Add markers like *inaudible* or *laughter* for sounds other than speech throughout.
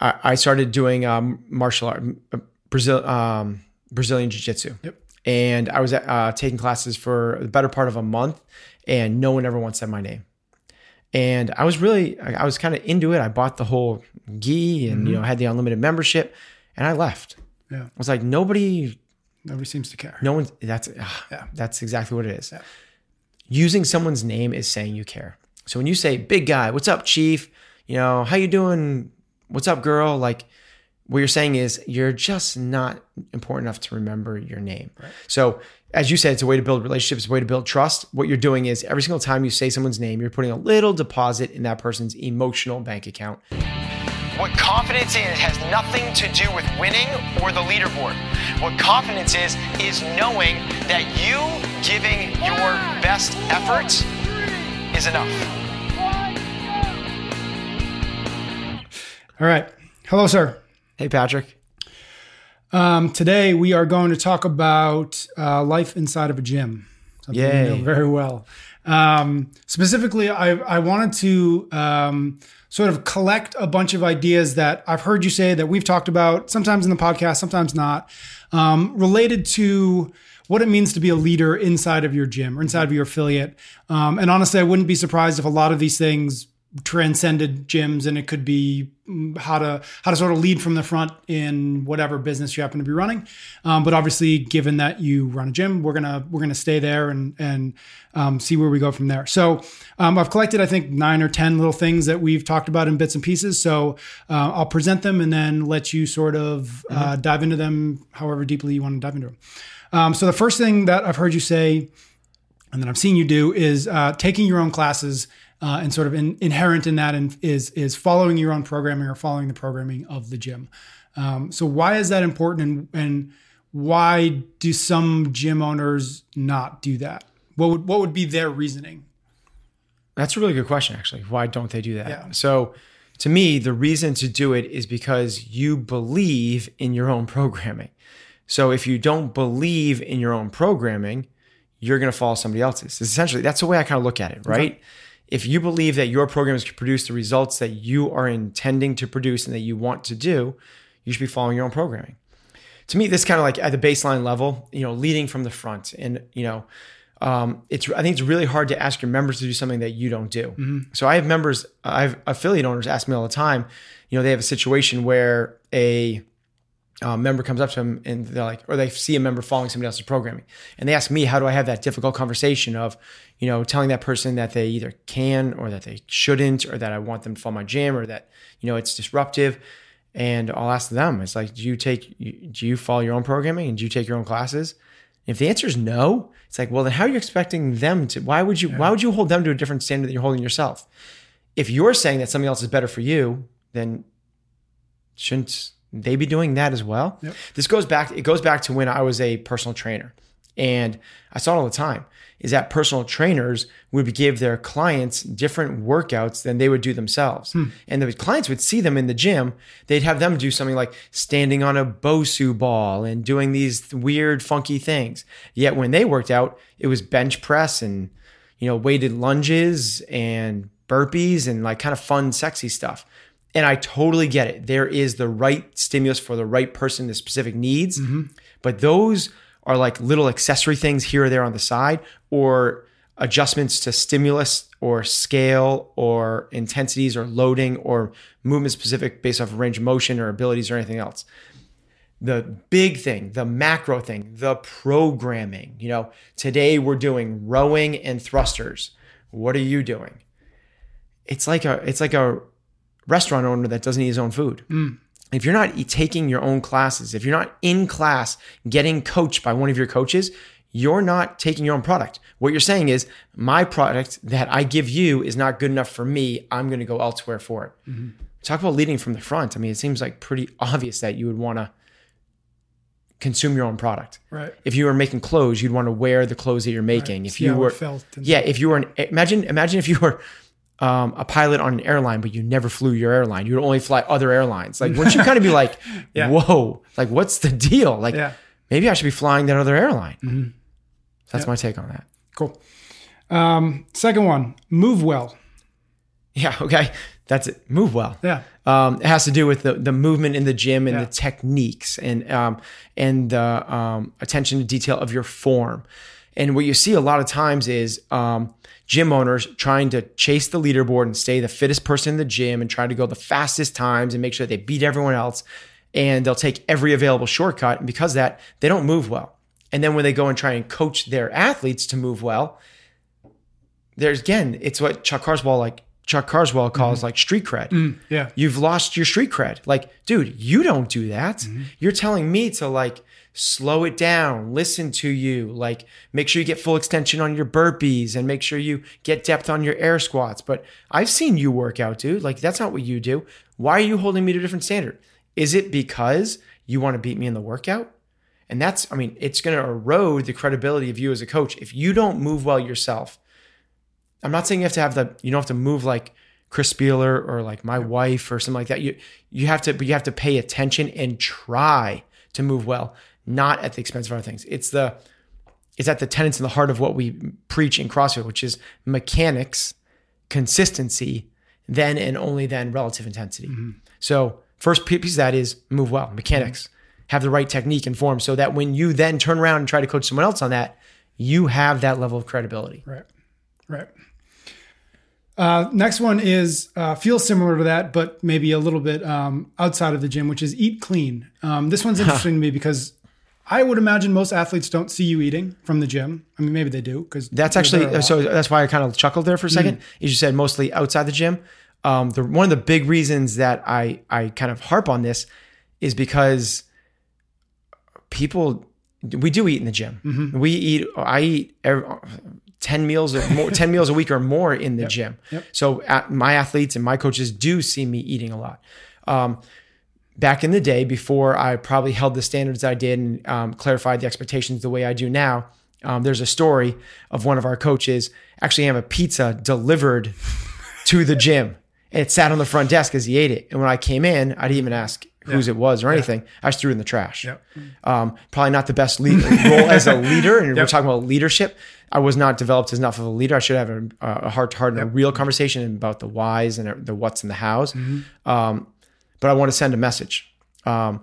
I, started doing um, martial art, Brazil, um, Brazilian Jiu Jitsu. Yep. And I was uh, taking classes for the better part of a month, and no one ever once said my name. And I was really, I was kind of into it. I bought the whole gi and, mm-hmm. you know, had the unlimited membership, and I left. Yeah. I was like, nobody, nobody seems to care. No one, that's, uh, yeah. that's exactly what it is. Yeah. Using someone's name is saying you care. So when you say, big guy, what's up, chief? You know, how you doing? What's up, girl? Like, what you're saying is you're just not important enough to remember your name. Right. So, as you said, it's a way to build relationships, it's a way to build trust. What you're doing is every single time you say someone's name, you're putting a little deposit in that person's emotional bank account. What confidence is has nothing to do with winning or the leaderboard. What confidence is, is knowing that you giving your best efforts is enough. All right. Hello, sir. Hey, Patrick. Um, today we are going to talk about uh, life inside of a gym. Something Yay. you know very well. Um, specifically, I, I wanted to um, sort of collect a bunch of ideas that I've heard you say that we've talked about, sometimes in the podcast, sometimes not, um, related to what it means to be a leader inside of your gym or inside of your affiliate. Um, and honestly, I wouldn't be surprised if a lot of these things transcended gyms and it could be how to how to sort of lead from the front in whatever business you happen to be running. Um, but obviously given that you run a gym we're gonna we're gonna stay there and and um, see where we go from there. So um, i've collected i think nine or ten little things that we've talked about in bits and pieces. So uh, i'll present them and then let you sort of uh, mm-hmm. dive into them however deeply you want to dive into them um, so the first thing that i've heard you say and that i've seen you do is uh, taking your own classes uh, and sort of in, inherent in that is is following your own programming or following the programming of the gym. Um, so why is that important, and, and why do some gym owners not do that? What would what would be their reasoning? That's a really good question, actually. Why don't they do that? Yeah. So, to me, the reason to do it is because you believe in your own programming. So, if you don't believe in your own programming, you're going to follow somebody else's. Essentially, that's the way I kind of look at it, right? Okay if you believe that your programs can produce the results that you are intending to produce and that you want to do, you should be following your own programming. To me, this kind of like at the baseline level, you know, leading from the front, and you know, um, it's I think it's really hard to ask your members to do something that you don't do. Mm-hmm. So I have members, I have affiliate owners ask me all the time. You know, they have a situation where a uh, member comes up to them and they're like, or they see a member following somebody else's programming, and they ask me, how do I have that difficult conversation of, you know, telling that person that they either can or that they shouldn't, or that I want them to follow my jam, or that you know it's disruptive. And I'll ask them, it's like, do you take, do you follow your own programming and do you take your own classes? If the answer is no, it's like, well, then how are you expecting them to? Why would you? Yeah. Why would you hold them to a different standard than you're holding yourself? If you're saying that something else is better for you, then shouldn't they be doing that as well? Yep. This goes back, it goes back to when I was a personal trainer. And I saw it all the time is that personal trainers would give their clients different workouts than they would do themselves. Hmm. And the clients would see them in the gym. They'd have them do something like standing on a Bosu ball and doing these weird, funky things. Yet when they worked out, it was bench press and, you know, weighted lunges and burpees and like kind of fun, sexy stuff. And I totally get it. There is the right stimulus for the right person, the specific needs. Mm-hmm. But those are like little accessory things here or there on the side, or adjustments to stimulus or scale or intensities or loading or movement specific based off of range of motion or abilities or anything else. The big thing, the macro thing, the programming. You know, today we're doing rowing and thrusters. What are you doing? It's like a it's like a restaurant owner that doesn't eat his own food. Mm. If you're not taking your own classes, if you're not in class getting coached by one of your coaches, you're not taking your own product. What you're saying is, my product that I give you is not good enough for me. I'm going to go elsewhere for it. Mm-hmm. talk about leading from the front. I mean, it seems like pretty obvious that you would want to consume your own product. Right. If you were making clothes, you'd want to wear the clothes that you're making. If See you were, yeah, if you were an imagine imagine if you were um, a pilot on an airline, but you never flew your airline. You would only fly other airlines. Like, wouldn't you kind of be like, *laughs* Yeah. whoa, like what's the deal? Like, Yeah. maybe I should be flying that other airline. That's my take on that. Cool. Um, second one, move well. Yeah. Okay. That's it. Move well. Yeah. Um, it has to do with the, the movement in the gym and Yeah. the techniques and um, and the um, attention to detail of your form. And what you see a lot of times is um, gym owners trying to chase the leaderboard and stay the fittest person in the gym and try to go the fastest times and make sure they beat everyone else. And they'll take every available shortcut. And because that, they don't move well. And then when they go and try and coach their athletes to move well, there's again, it's what Chuck Carswell like Chuck Carswell calls mm-hmm. like street cred. Mm, yeah. You've lost your street cred. Like, dude, you don't do that. Mm-hmm. You're telling me to like slow it down, listen to you, like make sure you get full extension on your burpees and make sure you get depth on your air squats. But I've seen you work out, dude. Like, that's not what you do. Why are you holding me to a different standard? Is it because you want to beat me in the workout? And that's, I mean, it's going to erode the credibility of you as a coach. If you don't move well yourself, I'm not saying you have to have the, you don't have to move like Chris Spealler or like my wife or something like that. You, you have to, but you have to pay attention and try to move well, not at the expense of other things. It's the, it's at the tenets in the heart of what we preach in CrossFit, which is mechanics, consistency, then and only then relative intensity. Mm-hmm. So first piece of that is move well, mechanics, mm-hmm. have the right technique and form so that when you then turn around and try to coach someone else on that, you have that level of credibility. Right. Right. Uh, next one is uh, feels similar to that, but maybe a little bit um, outside of the gym, which is eat clean. Um, this one's interesting to me because I would imagine most athletes don't see you eating from the gym. I mean, maybe they do because That's actually so. That's why I kind of chuckled there for a second. Is you said mostly outside the gym. Um, the one of the big reasons that I I kind of harp on this is because people we do eat in the gym. We eat. I eat every, ten meals or more, ten meals a week or more in the gym. So at, my athletes and my coaches do see me eating a lot. Um, back in the day, before I probably held the standards I did and um, clarified the expectations the way I do now, um, there's a story of one of our coaches actually having a pizza delivered to the gym. And it sat on the front desk as he ate it. And when I came in, I didn't even ask whose it was or anything. I just threw it in the trash. Yep. Um, probably not the best lead, role as a leader. And we're talking about leadership. I was not developed as enough of a leader. I should have a, a heart to heart and a real conversation about the whys and the what's and the hows. Um, but I want to send a message. Um,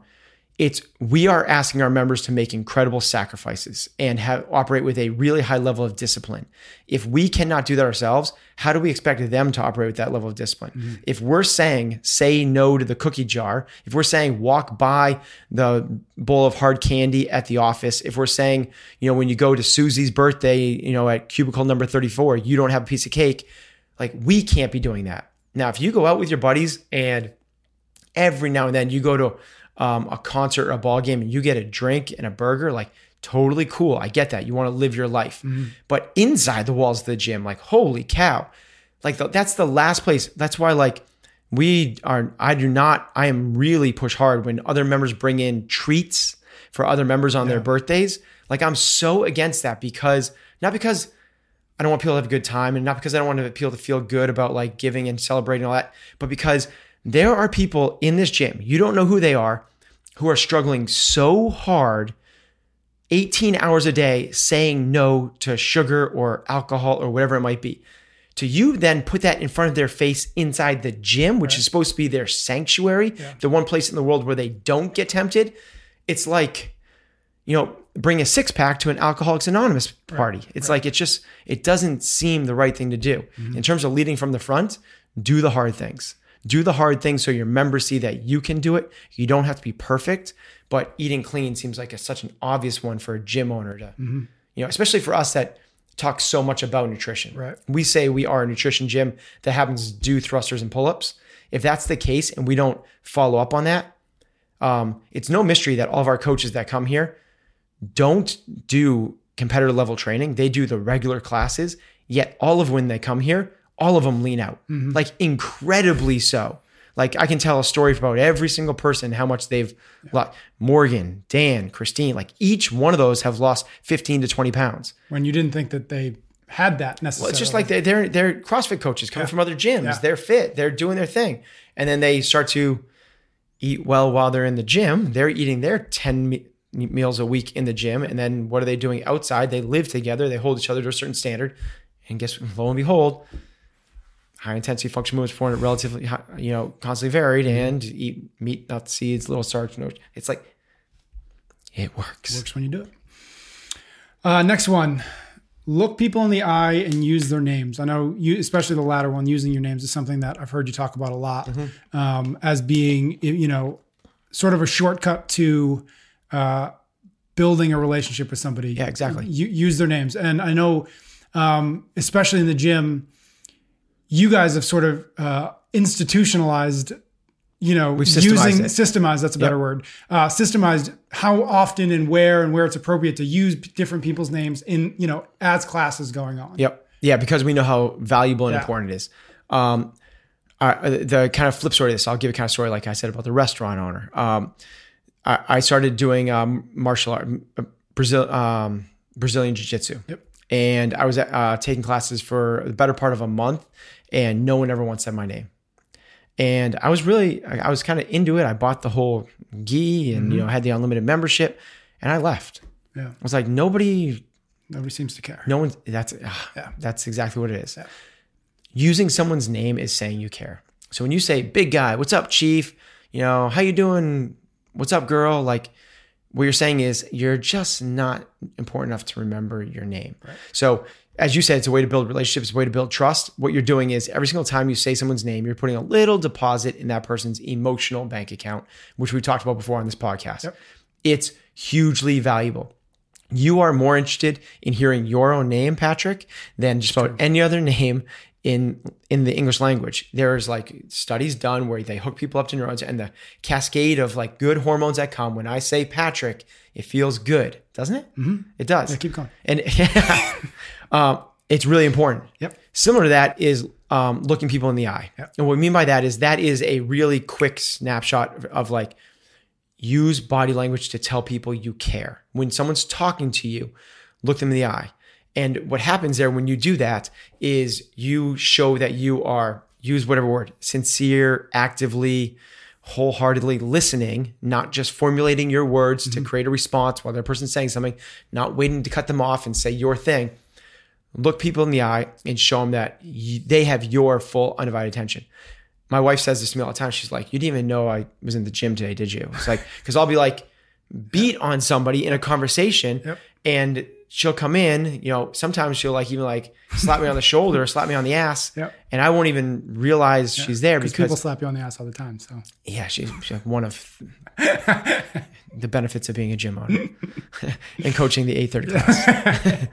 it's we are asking our members to make incredible sacrifices and have operate with a really high level of discipline. If we cannot do that ourselves, how do we expect them to operate with that level of discipline? Mm-hmm. If we're saying say no to the cookie jar, if we're saying walk by the bowl of hard candy at the office, if we're saying, you know, when you go to Susie's birthday, you know, at cubicle number 34, you don't have a piece of cake, like we can't be doing that. Now, if you go out with your buddies and every now and then you go to um, a concert or a ball game and you get a drink and a burger, like totally cool. I get that. You want to live your life. But inside the walls of the gym, like, holy cow, like the, that's the last place. That's why, like, we are, I do not, I am really push hard when other members bring in treats for other members on their birthdays. Like, I'm so against that because, not because I don't want people to have a good time and not because I don't want people to feel good about like giving and celebrating all that, but because there are people in this gym, you don't know who they are, who are struggling so hard 18 hours a day saying no to sugar or alcohol or whatever it might be. To you then put that in front of their face inside the gym, which is supposed to be their sanctuary, the one place in the world where they don't get tempted. It's like, you know, bring a six pack to an Alcoholics Anonymous party. It's like, it's just, it doesn't seem the right thing to do. Mm-hmm. In terms of leading from the front, do the hard things. Do the hard things so your members see that you can do it. You don't have to be perfect, but eating clean seems like a, such an obvious one for a gym owner to, you know, especially for us that talk so much about nutrition. Right. We say we are a nutrition gym that happens to do thrusters and pull ups. If that's the case and we don't follow up on that, um, it's no mystery that all of our coaches that come here don't do competitor level training. They do the regular classes, yet all of when they come here, all of them lean out, mm-hmm. like incredibly so. Like I can tell a story about every single person, how much they've yeah. lost. Morgan, Dan, Christine, like each one of those have lost 15 to 20 pounds. When you didn't think that they had that necessarily. Well, it's just like they're, they're, they're CrossFit coaches coming yeah. from other gyms. Yeah. They're fit. They're doing their thing. And then they start to eat well while they're in the gym. They're eating their 10 me- meals a week in the gym. And then what are they doing outside? They live together. They hold each other to a certain standard. And guess lo and behold, high intensity function movements performed relatively, you know, constantly varied and eat meat, nuts, seeds, little starch. No, it's like it works. It works when you do it. Uh, next one, look people in the eye and use their names. I know you, especially the latter one, using your names is something that I've heard you talk about a lot mm-hmm. um, as being, you know, sort of a shortcut to uh, building a relationship with somebody. Yeah, exactly. You, use their names, and I know, um, especially in the gym, you guys have sort of uh, institutionalized you know, We've using it. systemized, that's a better yep. word, uh, systemized how often and where and where it's appropriate to use different people's names in, you know, as classes going on. Yep. Yeah. Because we know how valuable and yeah. important it is. Um, uh, the kind of flip story of this, I'll give a kind of story like I said about the restaurant owner. Um, I, I, started doing um, martial art, uh, Brazil, um, Brazilian Jiu Jitsu. Yep. And I was uh, taking classes for the better part of a month, and no one ever once said my name and I was really I was kind of into it. I bought the whole gi and mm-hmm. you know had the unlimited membership, and I left. Yeah, I was like nobody. Nobody seems to care. No one. That's yeah. That's exactly what it is. Yeah. Using someone's name is saying you care. So when you say "big guy," "What's up, chief?" You know, "How you doing?" "What's up, girl?" Like what you're saying is you're just not important enough to remember your name. Right. So as you said, it's a way to build relationships, a way to build trust. What you're doing is every single time you say someone's name, you're putting a little deposit in that person's emotional bank account, which we talked about before on this podcast. Yep. It's hugely valuable. You are more interested in hearing your own name, Patrick, than just about any other *laughs* name in in the English language. There's like studies done where they hook people up to neurons and the cascade of like good hormones that come when I say Patrick, it feels good, doesn't it? Mm-hmm. It does. Yeah, keep going. And *laughs* Um, it's really important. Yep. Similar to that is um, looking people in the eye. Yep. And what we mean by that is that is a really quick snapshot of, of like use body language to tell people you care. When someone's talking to you, look them in the eye. And what happens there when you do that is you show that you are use whatever word sincere, actively, wholeheartedly listening, not just formulating your words mm-hmm. to create a response while the person's saying something, not waiting to cut them off and say your thing, look people in the eye and show them that they have your full undivided attention. My wife says this to me all the time. She's like, "You didn't even know I was in the gym today, did you?" It's like because I'll be like beat on somebody in a conversation, yep. and she'll come in. You know, sometimes she'll like even like slap me on the *laughs* shoulder, slap me on the ass, yep. and I won't even realize she's there because people slap you on the ass all the time. So yeah, she's, she's like one of *laughs* the benefits of being a gym owner *laughs* and coaching the eight thirty class.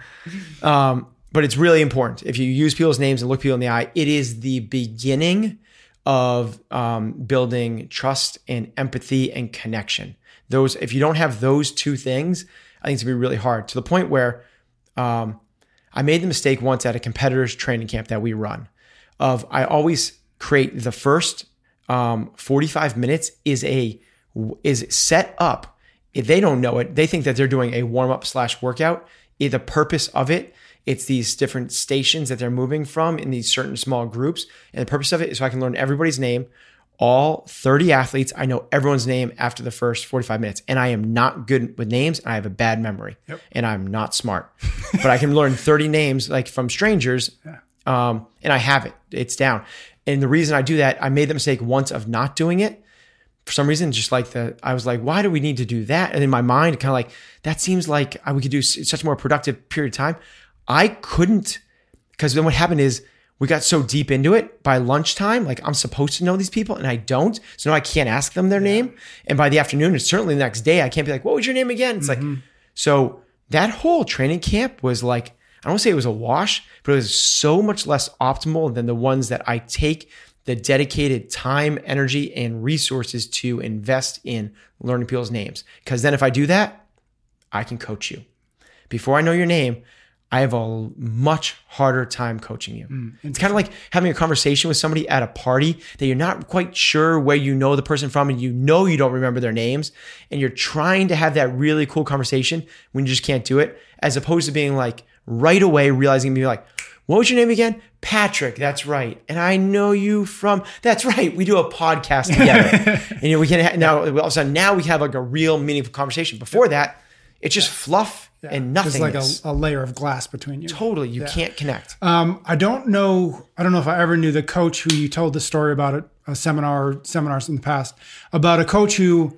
um, but it's really important. If you use people's names and look people in the eye, it is the beginning of um, building trust and empathy and connection. Those, if you don't have those two things, I think it's gonna be really hard to the point where um, I made the mistake once at a competitor's training camp that we run. Of I always create the first um, 45 minutes is a is set up. If they don't know it, they think that they're doing a warm up slash workout. The purpose of it it's these different stations that they're moving from in these certain small groups. And the purpose of it is so I can learn everybody's name, all 30 athletes. I know everyone's name after the first 45 minutes. And I am not good with names and I have a bad memory yep. and I'm not smart. but I can learn 30 names like from strangers. Yeah. Um, and I have it. It's down. And the reason I do that, I made the mistake once of not doing it. For some reason, just like the, I was like, why do we need to do that? And in my mind, kind of like, that seems like we could do such a more productive period of time. I couldn't, because then what happened is we got so deep into it by lunchtime, like I'm supposed to know these people and I don't. So now I can't ask them their yeah. name. And by the afternoon, and certainly the next day, I can't be like, what was your name again? It's mm-hmm. like, so that whole training camp was like, I don't say it was a wash, but it was so much less optimal than the ones that I take the dedicated time, energy, and resources to invest in learning people's names. Because then if I do that, I can coach you. Before I know your name, I have a much harder time coaching you. Mm, it's kind of like having a conversation with somebody at a party that you're not quite sure where you know the person from and you know you don't remember their names and you're trying to have that really cool conversation when you just can't do it, as opposed to being like right away realizing being like, what was your name again? Patrick. That's right. And I know you from. That's right. We do a podcast together, *laughs* and you know, we can ha- now all of a sudden now we have like a real meaningful conversation. Before that, it's just fluff yeah. and nothing. There's like a, a, layer of glass between you. Totally, you yeah. can't connect. Um, I don't know. I don't know if I ever knew the coach who you told the story about at a seminar, seminars in the past about a coach who,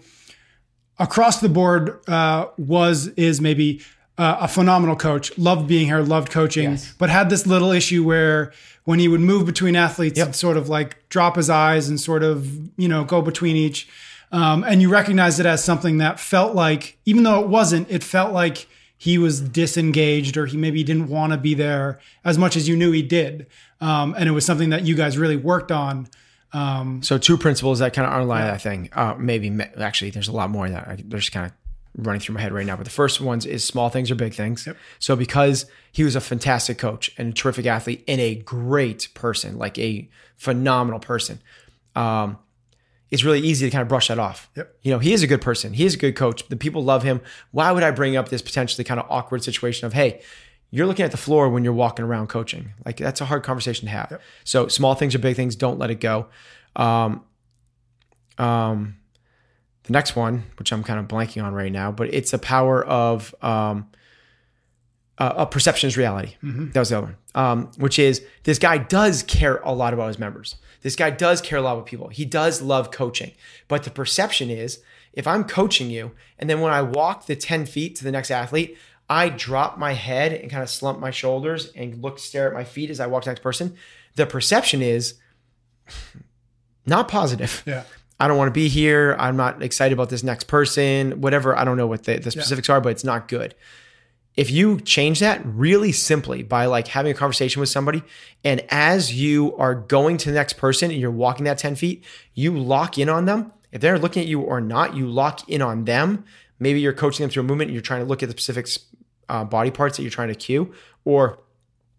across the board, uh, was is maybe uh, a phenomenal coach. Loved being here, loved coaching, yes. but had this little issue where when he would move between athletes, yep. sort of like drop his eyes and sort of you know go between each. Um, and you recognize it as something that felt like, even though it wasn't, it felt like he was disengaged or he maybe didn't want to be there as much as you knew he did. Um, and it was something that you guys really worked on. Um, so two principles that kind of underline yeah. that thing. Uh, maybe actually, there's a lot more that I, they're just kind of running through my head right now. But the first ones is small things or big things. Yep. So because he was a fantastic coach and a terrific athlete and a great person, like a phenomenal person, um, it's really easy to kind of brush that off. Yep. You know, he is a good person. He is a good coach. The people love him. Why would I bring up this potentially kind of awkward situation of, hey, you're looking at the floor when you're walking around coaching? Like that's a hard conversation to have. Yep. So small things are big things, don't let it go. Um, um, the next one, which I'm kind of blanking on right now, but it's a power of um, uh, a perception is reality. Mm-hmm. That was the other one, um, which is this guy does care a lot about his members. This guy does care a lot about people. He does love coaching. But the perception is if I'm coaching you, and then when I walk the 10 feet to the next athlete, I drop my head and kind of slump my shoulders and look, stare at my feet as I walk to the next person. The perception is *sighs* not positive. Yeah. I don't want to be here. I'm not excited about this next person, whatever. I don't know what the, the specifics yeah. are, but it's not good if you change that really simply by like having a conversation with somebody and as you are going to the next person and you're walking that 10 feet you lock in on them. If they're looking at you or not you lock in on them. Maybe you're coaching them through a movement and you're trying to look at the specific uh, body parts that you're trying to cue or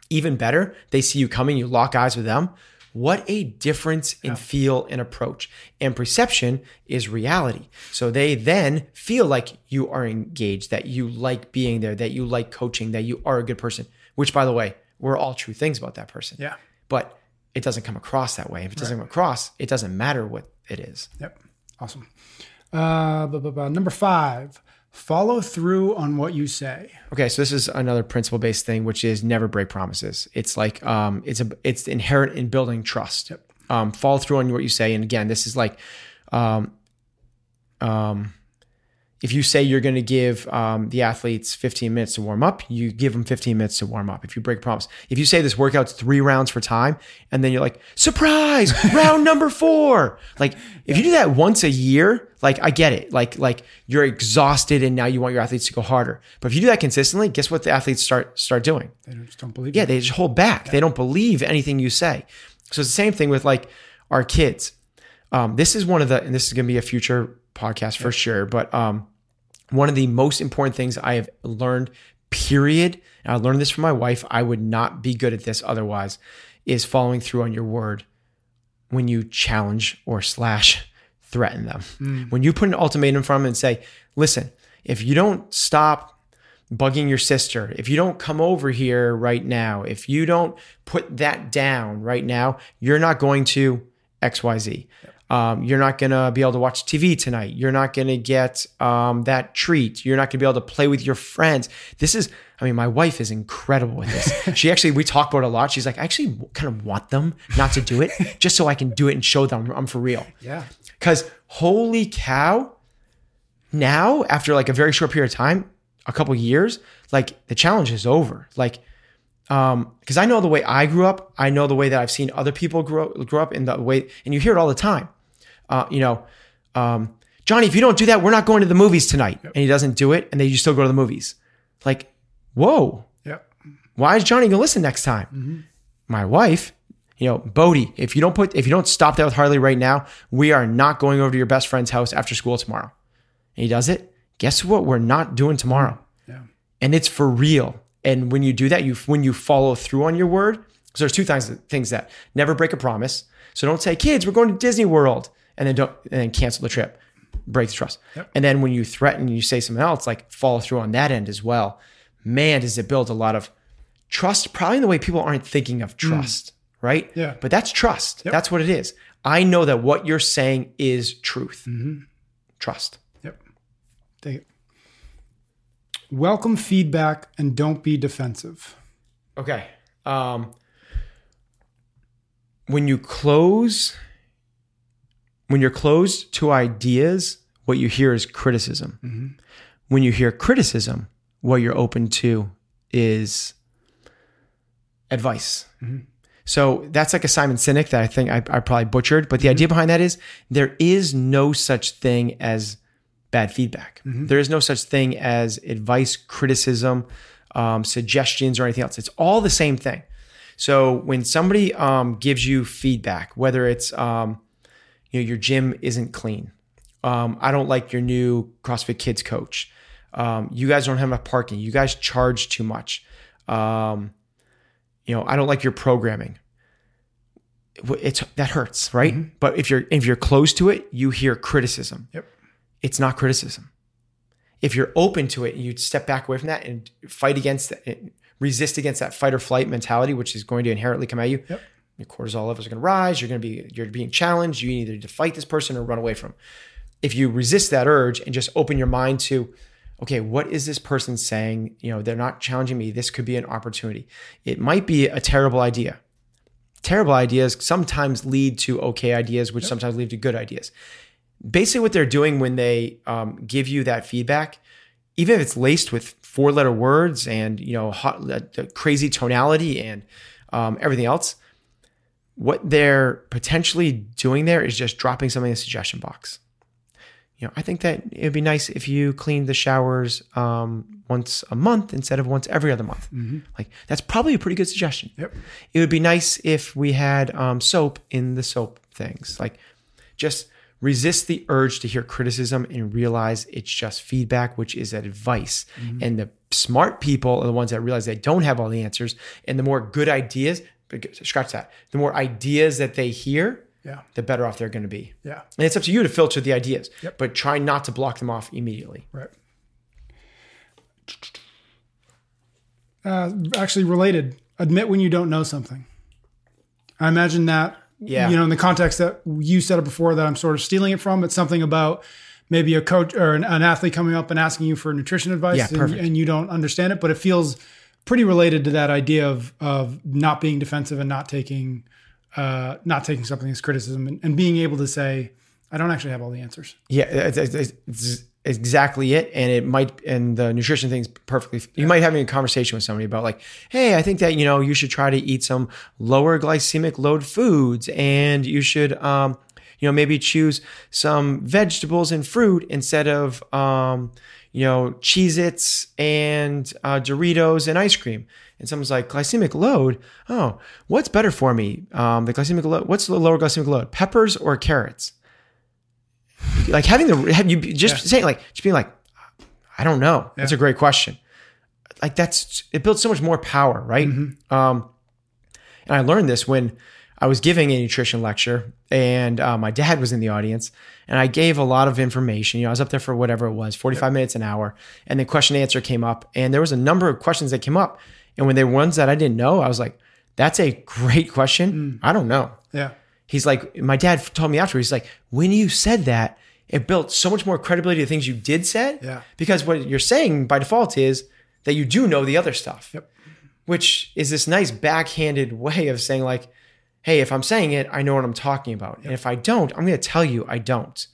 even better they see you coming you lock eyes with them what a difference in yeah. feel and approach. And perception is reality. So they then feel like you are engaged, that you like being there, that you like coaching, that you are a good person, which by the way, we're all true things about that person. Yeah. But it doesn't come across that way. If it doesn't right. come across, it doesn't matter what it is. Yep. Awesome. Uh, blah, blah, blah. Number five, follow through on what you say. Okay, so this is another principle based thing, which is never break promises. It's like um, it's a it's inherent in building trust. Yep. Um, follow through on what you say, and again, this is like, um, um, if you say you're going to give um, the athletes 15 minutes to warm up, you give them 15 minutes to warm up. If you break promise, if you say this workout's three rounds for time, and then you're like, surprise, *laughs* round number four. Like if you do that once a year, like I get it. Like like you're exhausted and now you want your athletes to go harder. But if you do that consistently, guess what the athletes start start doing? They just don't believe. Yeah, you. they just hold back. Yeah. They don't believe anything you say. So it's the same thing with like our kids. Um, this is one of the, and this is going to be a future podcast for sure. But um, one of the most important things I have learned, period, and I learned this from my wife, I would not be good at this otherwise, is following through on your word when you challenge or slash threaten them. Mm. When you put an ultimatum from them and say, listen, if you don't stop bugging your sister, if you don't come over here right now, if you don't put that down right now, you're not going to XYZ. Yep. Um, you're not going to be able to watch TV tonight. You're not going to get um, that treat. You're not going to be able to play with your friends. This is, I mean, my wife is incredible with this. *laughs* she actually, we talk about it a lot. She's like, I actually kind of want them not to do it *laughs* just so I can do it and show them I'm for real. Yeah. Because holy cow, now after like a very short period of time, a couple years, like the challenge is over. Like, um, because I know the way I grew up, I know the way that I've seen other people grow grow up in the way, and you hear it all the time uh, you know, um, Johnny, if you don't do that, we're not going to the movies tonight. Yep. And he doesn't do it, and then you still go to the movies. Like, whoa. Yep. Why is Johnny gonna listen next time? Mm-hmm. My wife, you know, Bodie, if you don't put if you don't stop that with Harley right now, we are not going over to your best friend's house after school tomorrow. And he does it. Guess what? We're not doing tomorrow. Yeah. And it's for real. And when you do that, you when you follow through on your word, so there's two things things that never break a promise. So don't say, kids, we're going to Disney World, and then don't and then cancel the trip. Breaks trust. Yep. And then when you threaten, you say something else, like follow through on that end as well. Man, does it build a lot of trust, probably in the way people aren't thinking of trust, mm. right? Yeah. But that's trust. Yep. That's what it is. I know that what you're saying is truth. Mm-hmm. Trust. Yep. Take it. Welcome feedback and don't be defensive. Okay. Um, when you close, when you're closed to ideas, what you hear is criticism. Mm-hmm. When you hear criticism, what you're open to is advice. Mm-hmm. So that's like a Simon Sinek that I think I, I probably butchered. But the mm-hmm. idea behind that is there is no such thing as bad feedback. Mm-hmm. There is no such thing as advice, criticism, um, suggestions, or anything else. It's all the same thing. So when somebody um, gives you feedback, whether it's um, you know your gym isn't clean, um, I don't like your new CrossFit Kids coach. Um, you guys don't have enough parking. You guys charge too much. Um, you know, I don't like your programming. It's that hurts, right? Mm-hmm. But if you're if you're close to it, you hear criticism. Yep. It's not criticism. If you're open to it and you step back away from that and fight against it, resist against that fight or flight mentality, which is going to inherently come at you. Yep. Your cortisol levels are going to rise. You're going to be you're being challenged. You either to fight this person or run away from. If you resist that urge and just open your mind to, okay, what is this person saying? You know, they're not challenging me. This could be an opportunity. It might be a terrible idea. Terrible ideas sometimes lead to okay ideas, which yep. sometimes lead to good ideas. Basically, what they're doing when they um, give you that feedback, even if it's laced with four letter words and you know hot, uh, crazy tonality and um, everything else what they're potentially doing there is just dropping something in the suggestion box you know i think that it would be nice if you cleaned the showers um, once a month instead of once every other month mm-hmm. like that's probably a pretty good suggestion yep. it would be nice if we had um, soap in the soap things like just resist the urge to hear criticism and realize it's just feedback, which is advice. Mm-hmm. And the smart people are the ones that realize they don't have all the answers. And the more good ideas, scratch that, the more ideas that they hear, yeah. the better off they're going to be. Yeah. And it's up to you to filter the ideas, yep. but try not to block them off immediately. Right. Uh, actually, related, admit when you don't know something. I imagine that yeah. You know, in the context that you said it before that I'm sort of stealing it from, it's something about maybe a coach or an, an athlete coming up and asking you for nutrition advice yeah, and, and, you don't understand it, but it feels pretty related to that idea of of not being defensive and not taking uh, not taking something as criticism and, and, being able to say, I don't actually have all the answers. Yeah, it's, it's, it's exactly it and it might and the nutrition thing is perfectly you yeah. might having a conversation with somebody about like hey i think that you know you should try to eat some lower glycemic load foods and you should um you know maybe choose some vegetables and fruit instead of um you know Cheez-Its and uh, doritos and ice cream and someone's like glycemic load oh what's better for me um the glycemic load what's the lower glycemic load peppers or carrots like having the have you just yeah. saying like just being like I don't know. Yeah. That's a great question. Like that's it builds so much more power, right? Mm-hmm. Um, and I learned this when I was giving a nutrition lecture, and uh, my dad was in the audience, and I gave a lot of information. You know, I was up there for whatever it was, forty five minutes an hour, and the question and answer came up, and there was a number of questions that came up, and when they were ones that I didn't know, I was like, "That's a great question. Mm. I don't know." Yeah. He's like, my dad told me after, he's like, when you said that, it built so much more credibility to things you did said. Yeah. Because what you're saying by default is that you do know the other stuff. Yep. Which is this nice backhanded *laughs* way of saying, like, hey, if I'm saying it, I know what I'm talking about. Yep. And if I don't, I'm going to tell you I don't.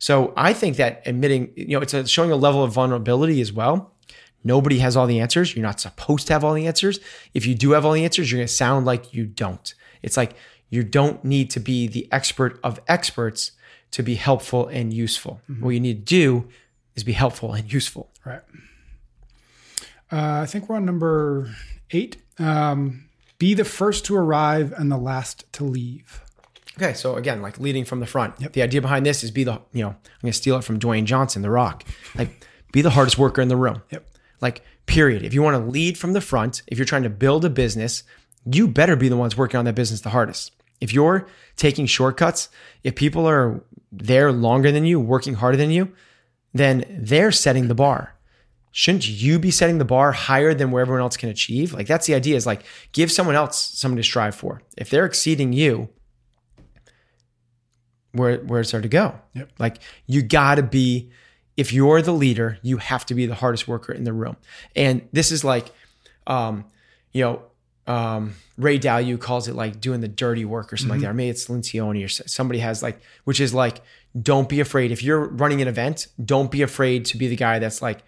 So I think that admitting, you know, it's a, showing a level of vulnerability as well. Nobody has all the answers. You're not supposed to have all the answers. If you do have all the answers, you're going to sound like you don't. It's like you don't need to be the expert of experts to be helpful and useful. Mm-hmm. What you need to do is be helpful and useful. Right. Uh, I think we're on number eight. Um, be the first to arrive and the last to leave. Okay, so again, like leading from the front. Yep. The idea behind this is be the, you know, I'm going to steal it from Dwayne Johnson, The Rock. Like, be the hardest worker in the room. Yep. Like, period. If you want to lead from the front, if you're trying to build a business, you better be the ones working on that business the hardest. If you're taking shortcuts, if people are there longer than you, working harder than you, then they're setting the bar. Shouldn't you be setting the bar higher than where everyone else can achieve? Like that's the idea is like give someone else something to strive for. If they're exceeding you, where where's there to go? Yep. Like you gotta be, if you're the leader, you have to be the hardest worker in the room. And this is like um, you know, um, Ray Dalio calls it like doing the dirty work or something mm-hmm. like that. Or maybe it's Lencioni or somebody has like, which is like, don't be afraid. If you're running an event, don't be afraid to be the guy that's like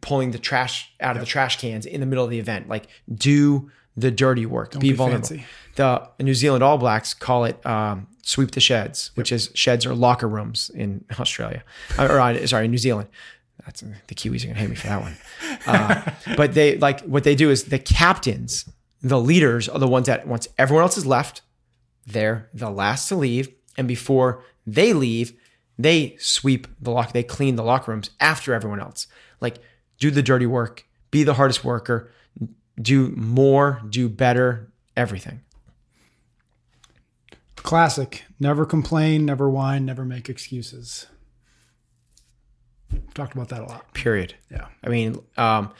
pulling the trash out of the trash cans in the middle of the event. Like do the dirty work. Don't be, be vulnerable. Fancy. The New Zealand All Blacks call it um, sweep the sheds, which is sheds or locker rooms in Australia, or uh, sorry, New Zealand. That's the Kiwis are gonna hate me for that one. Uh, *laughs* but they like what they do is the captains the leaders are the ones that once everyone else is left, they're the last to leave. And before they leave, they sweep the lock, they clean the locker rooms after everyone else. Like do the dirty work, be the hardest worker, do more, do better, everything. Classic. Never complain, never whine, never make excuses. We've talked about that a lot. Period. Yeah. I mean, um,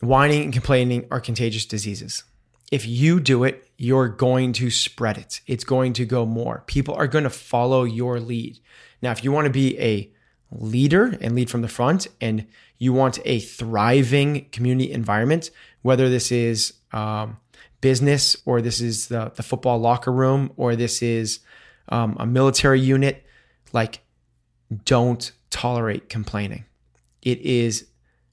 Whining and complaining are contagious diseases. If you do it, you're going to spread it. It's going to go more. People are going to follow your lead. Now, if you want to be a leader and lead from the front and you want a thriving community environment, whether this is um, business or this is the, the football locker room or this is um, a military unit, like don't tolerate complaining. It is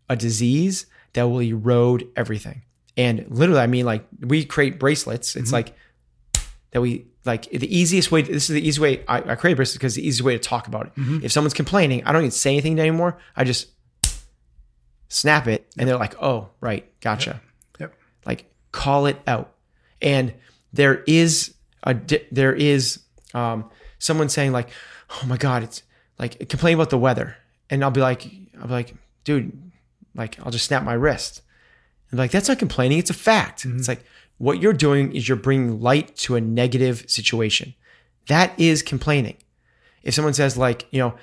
a disease that will erode everything. And literally, I mean, like we create bracelets. It's mm-hmm. like that we like the easiest way. This is the easy way I, I create bracelets because the easiest way to talk about it. Mm-hmm. If someone's complaining, I don't even say anything anymore. I just snap it, and they're like, "Oh, right, gotcha." Yep. yep. Like call it out. And there is a there is um, someone saying like, "Oh my god, it's like complain about the weather," and I'll be like, I'll be like, dude, like I'll just snap my wrist. And like, that's not complaining, it's a fact. Mm-hmm. It's like what you're doing is you're bringing light to a negative situation. That is complaining. If someone says, like, you know,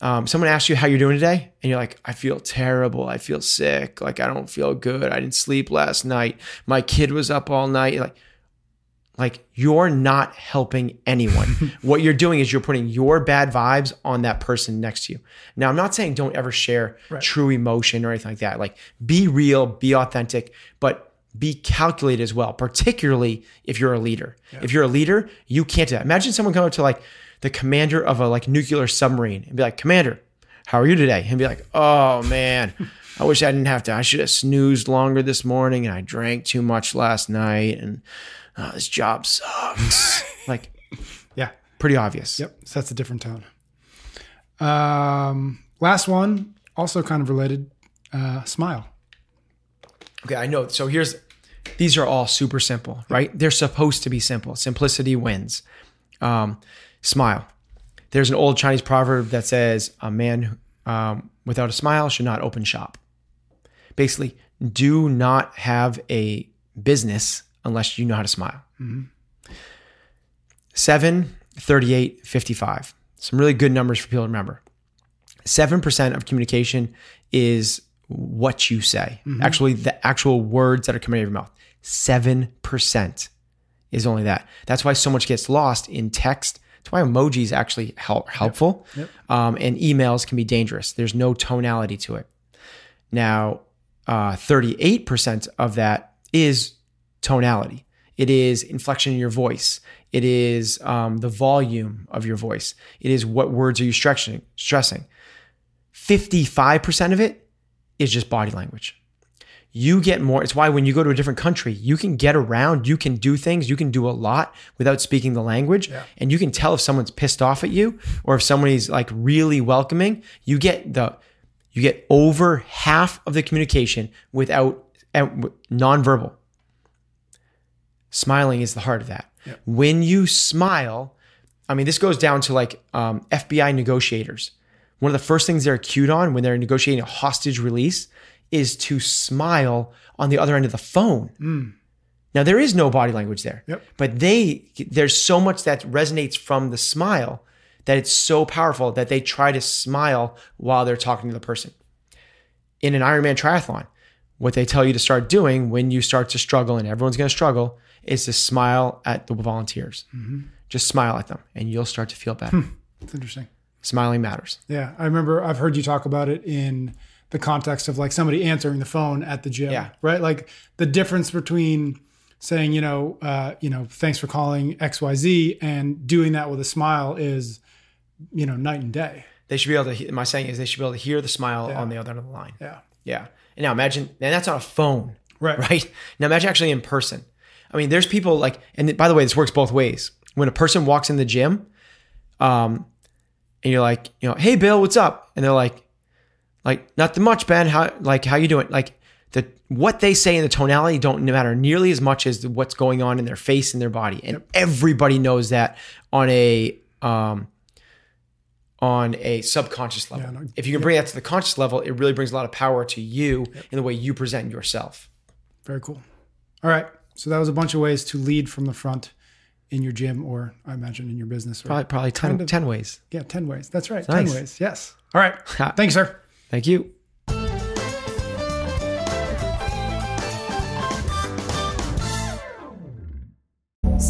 um, someone asks you how you're doing today, and you're like, I feel terrible. I feel sick. Like, I don't feel good. I didn't sleep last night. My kid was up all night. Like, like you're not helping anyone. *laughs* what you're doing is you're putting your bad vibes on that person next to you. Now, I'm not saying don't ever share right. true emotion or anything like that. Like be real, be authentic, but be calculated as well, particularly if you're a leader. Yeah. If you're a leader, you can't do that. Imagine someone coming up to like the commander of a like nuclear submarine and be like, Commander, how are you today? And be like, Oh man, I wish I didn't have to. I should have snoozed longer this morning and I drank too much last night and oh, this job sucks. *laughs* like, yeah, pretty obvious. Yep. So that's a different tone. Um, last one, also kind of related. Uh, smile. Okay, I know. So here's these are all super simple, right? They're supposed to be simple. Simplicity wins. Um, smile. There's an old Chinese proverb that says, "A man um, without a smile should not open shop." Basically, do not have a business unless you know how to smile. Mm-hmm. 7, 38, 55. Some really good numbers for people to remember. 7% of communication is what you say. Mm-hmm. Actually, the actual words that are coming out of your mouth. 7% is only that. That's why so much gets lost in text. That's why emojis actually help helpful. Yep. Yep. Um, and emails can be dangerous. There's no tonality to it. Now, uh, 38% of that is tonality. It is inflection in your voice. It is um, the volume of your voice. It is what words are you stressing. Stressing. Fifty-five percent of it is just body language. You get more. It's why when you go to a different country, you can get around. You can do things. You can do a lot without speaking the language, yeah. and you can tell if someone's pissed off at you or if somebody's like really welcoming. You get the you get over half of the communication without uh, nonverbal Smiling is the heart of that. Yep. When you smile, I mean, this goes down to like um, FBI negotiators. one of the first things they're cued on when they're negotiating a hostage release is to smile on the other end of the phone. Mm. Now there is no body language there, Yep. but they there's so much that resonates from the smile that it's so powerful that they try to smile while they're talking to the person. In an Ironman triathlon, what they tell you to start doing when you start to struggle, and everyone's going to struggle, is to smile at the volunteers. Just smile at them, and you'll start to feel better. It's interesting. Smiling matters. Yeah, I remember I've heard you talk about it in the context of like somebody answering the phone at the gym, Yeah. right? Like the difference between saying, you know, uh, you know, thanks for calling XYZ and doing that with a smile is, you know, night and day. They should be able to. he- My saying is they should be able to hear the smile on the other end of the line. Yeah. Yeah. And now imagine, and that's on a phone, Right. Right. Now imagine actually in person. I mean, there's people like, and by the way, this works both ways. When a person walks in the gym, um, and you're like, you know, hey Bill, what's up? And they're like, like nothing much, Ben. How like how you doing? Like the what they say in the tonality don't matter nearly as much as what's going on in their face and their body, and everybody knows that on a um, on a subconscious level. Yeah, no, if you can bring that to the conscious level, it really brings a lot of power to you in the way you present yourself. Very cool. All right. So that was a bunch of ways to lead from the front in your gym or I imagine in your business. Probably probably 10, Kind of- 10 ways. yeah, 10 ways. That's right. Nice. 10 ways. Yes. All right. *laughs* Thank you, sir. Thank you.